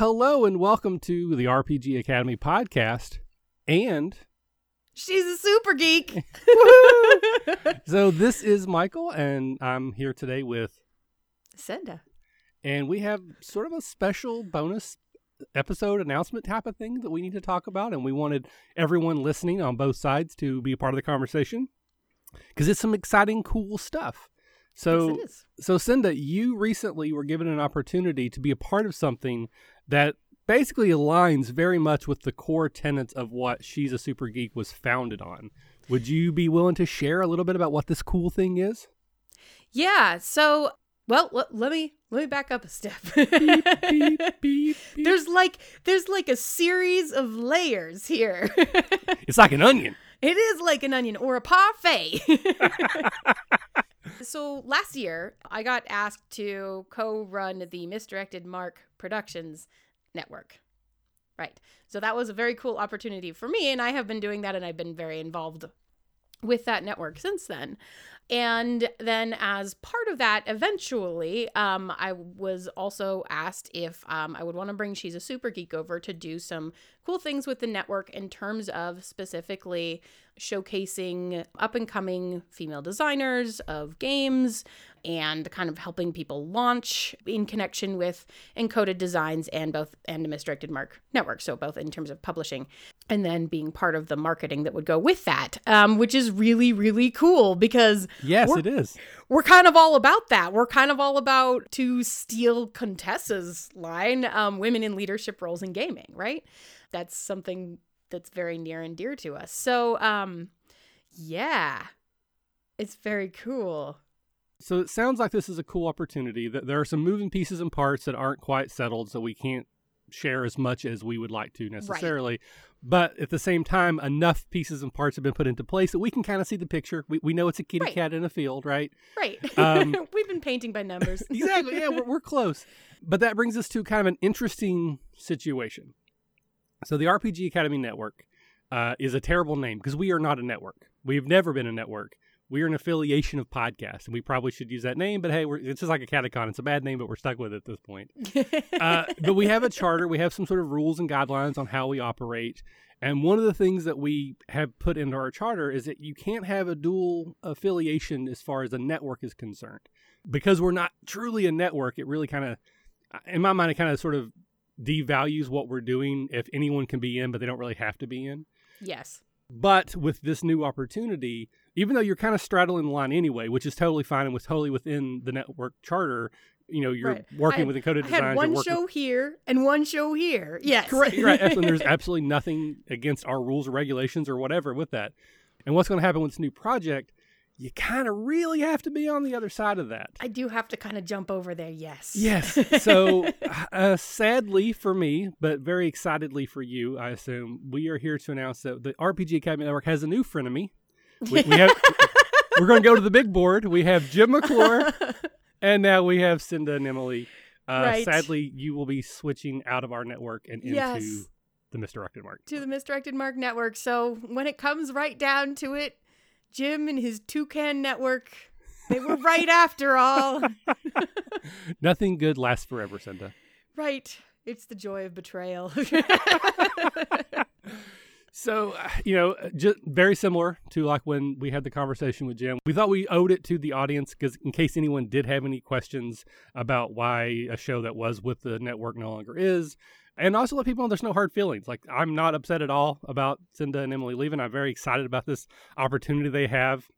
hello and welcome to the RPG Academy podcast. And She's a super geek. so this is Michael, and I'm here today with, Senda. and we have sort of a special bonus episode announcement type of thing that we need to talk about. And we wanted everyone listening on both sides to be a part of the conversation because it's some exciting, cool stuff. So, yes. So, Senda, you recently were given an opportunity to be a part of something that basically aligns very much with the core tenets of what She's a Super Geek was founded on. Would you be willing to share a little bit about what this cool thing is? Yeah. So, well, l- let me let me back up a step. beep, beep, beep. There's like there's like a series of layers here. It's like an onion. It is like an onion or a parfait. so last year, I got asked to co-run the Misdirected Mark Productions network. Right. So that was a very cool opportunity for me, and I have been doing that, and I've been very involved with that network since then. And then, as part of that, eventually, um, I was also asked if um, I would want to bring She's a Super Geek over to do some cool things with the network in terms of specifically showcasing up and coming female designers of games and kind of helping people launch in connection with encoded designs and both and the misdirected mark network so both in terms of publishing and then being part of the marketing that would go with that um, which is really really cool because Yes, it is. we're kind of all about that. We're kind of all about to steal Contessa's line, um, women in leadership roles in gaming, right? That's something that's very near and dear to us. So, um, yeah, it's very cool. So it sounds like this is a cool opportunity. That there are some moving pieces and parts that aren't quite settled, so we can't share as much as we would like to necessarily. But at the same time, enough pieces and parts have been put into place that we can kind of see the picture. We, we know it's a kitty Right. cat in a field, right? Right. Um, We've been painting by numbers. exactly. Yeah, we're, we're close. But that brings us to kind of an interesting situation. So the RPG Academy Network uh, is a terrible name because we are not a network. We've never been a network. We are an affiliation of podcasts, and we probably should use that name. But hey, we're, it's just like a catacon. It's a bad name, but we're stuck with it at this point. Uh, but we have a charter. We have some sort of rules and guidelines on how we operate. And one of the things that we have put into our charter is that you can't have a dual affiliation as far as a network is concerned. Because we're not truly a network, it really kind of, in my mind, it kind of sort of devalues what we're doing if anyone can be in, but they don't really have to be in. yes. But with this new opportunity, even though you're kind of straddling the line anyway, which is totally fine and was totally within the network charter, you know, you're Right. working I- with encoded I design. had one show here and one show here. Yes. Correct. Right. Absolutely. There's absolutely nothing against our rules or regulations or whatever with that. And what's going to happen with this new project? You kind of really have to be on the other side of that. I do have to kind of jump over there. Yes. Yes. So, uh, sadly for me, but very excitedly for you, I assume, we are here to announce that the RPG Academy Network has a new frenemy. We, we have, we're going to go to the big board. We have Jim McClure, and now we have Senda and Emily. Uh, Right. Sadly, you will be switching out of our network and into Yes. the misdirected mark. to the misdirected mark network. So when it comes right down to it, Jim and his toucan network, they were right after all. Nothing good lasts forever, Senda. right. It's the joy of betrayal. So, you know, just very similar to like when we had the conversation with Jim. We thought we owed it to the audience because, in case anyone did have any questions about why a show that was with the network no longer is, and also let people know there's no hard feelings. Like, I'm not upset at all about Senda and Emily leaving. I'm very excited about this opportunity they have.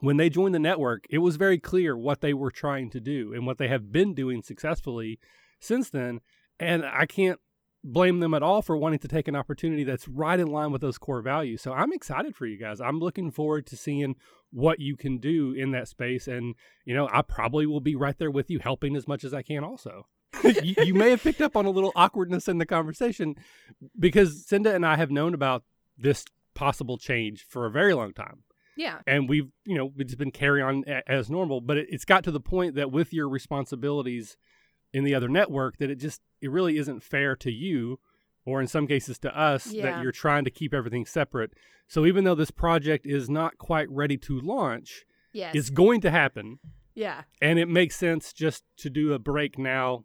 When they joined the network, it was very clear what they were trying to do and what they have been doing successfully since then. And I can't blame them at all for wanting to take an opportunity that's right in line with those core values. So I'm excited for you guys. I'm looking forward to seeing what you can do in that space. And, you know, I probably will be right there with you helping as much as I can also. you, you may have picked up on a little awkwardness in the conversation because Senda and I have known about this possible change for a very long time yeah. and we've you know it's been carry on a- as normal but it, it's got to the point that with your responsibilities in the other network that it just it really isn't fair to you or in some cases to us Yeah. that you're trying to keep everything separate so even though this project is not quite ready to launch Yes. it's going to happen yeah. and it makes sense just to do a break now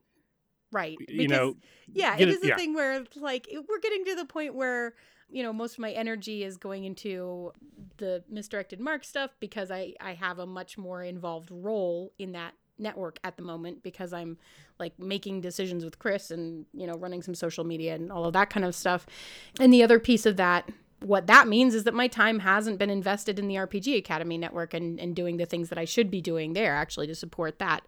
right. you know, yeah, get it it- is a yeah. thing where like we're getting to the point where you know most of my energy is going into the misdirected mark stuff because I I have a much more involved role in that network at the moment because I'm like making decisions with Chris and you know running some social media and all of that kind of stuff. And the other piece of that what that means is that my time hasn't been invested in the RPG Academy network and, and doing the things that I should be doing there actually to support that.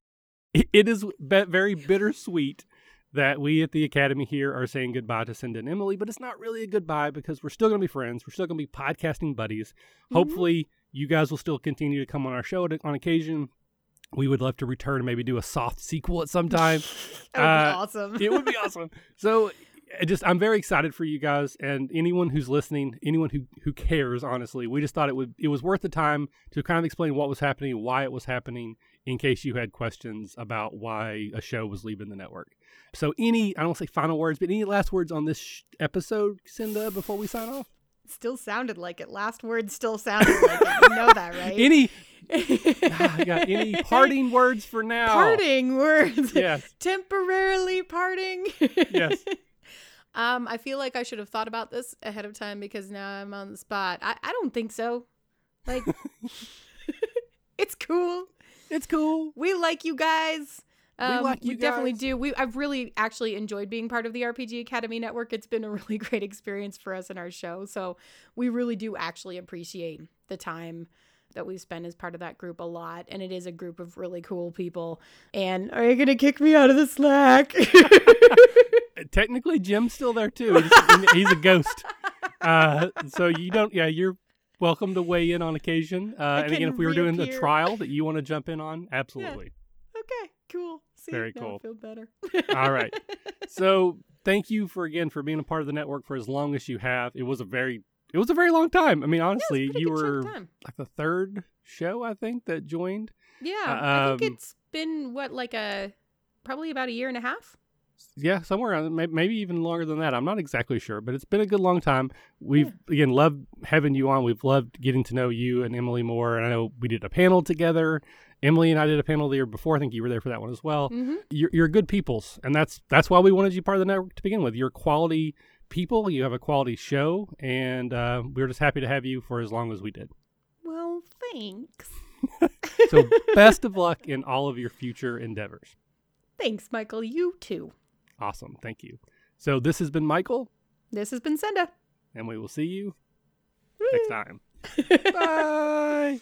it it is very bittersweet that we at the academy here are saying goodbye to Senda and Emily, but it's not really a goodbye because we're still going to be friends. We're still going to be podcasting buddies. Mm-hmm. Hopefully, you guys will still continue to come on our show at- on occasion. We would love to return and maybe do a soft sequel at some time. That would Uh, be awesome. it would be awesome. So, I just I'm very excited for you guys and anyone who's listening, anyone who who cares. Honestly, we just thought it would it was worth the time to kind of explain what was happening, why it was happening, in case you had questions about why a show was leaving the network. So, any I don't say final words, but any last words on this sh- episode, Senda, before we sign off? still sounded like it. Last word still sounded like it. You know that, right? Any ah, yeah, any parting words for now? parting words. Yes. Temporarily parting. Yes. Um, I feel like I should have thought about this ahead of time because now I'm on the spot. I, I don't think so. Like, it's cool. It's cool. We like you guys. Um, like you definitely guys. do. We I've really actually enjoyed being part of the RPG Academy network. It's been a really great experience for us in our show. So we really do actually appreciate the time that we spend as part of that group a lot. And it is a group of really cool people. And are you gonna kick me out of the Slack? Technically, Jim's still there too. He's, he's a ghost. Uh, so you don't. Yeah, you're welcome to weigh in on occasion. Uh, and again, if we were doing the trial that you want to jump in on, absolutely. okay, cool. See, Very cool. feel better. All right. So thank you for again for being a part of the network for as long as you have. It was a very it was a very long time. I mean, honestly, Pretty you good chunk of were like the third show I think that joined. Yeah, I think um, it's been what like a probably about a year and a half. Yeah, somewhere around maybe even longer than that. I'm not exactly sure, but it's been a good long time. We've again loved having you on. We've loved getting to know you and Emily more. And I know we did a panel together. Emily and I did a panel the year before. I think you were there for that one as well. Mm-hmm. You're, you're good peoples, and that's that's why we wanted you part of the network to begin with. You're quality people. You have a quality show, and uh, we were just happy to have you for as long as we did. Well, thanks. So best of luck in all of your future endeavors. Thanks, Michael. You too. Awesome, thank you. So this has been Michael, This has been Senda. and we will see you next time. Bye.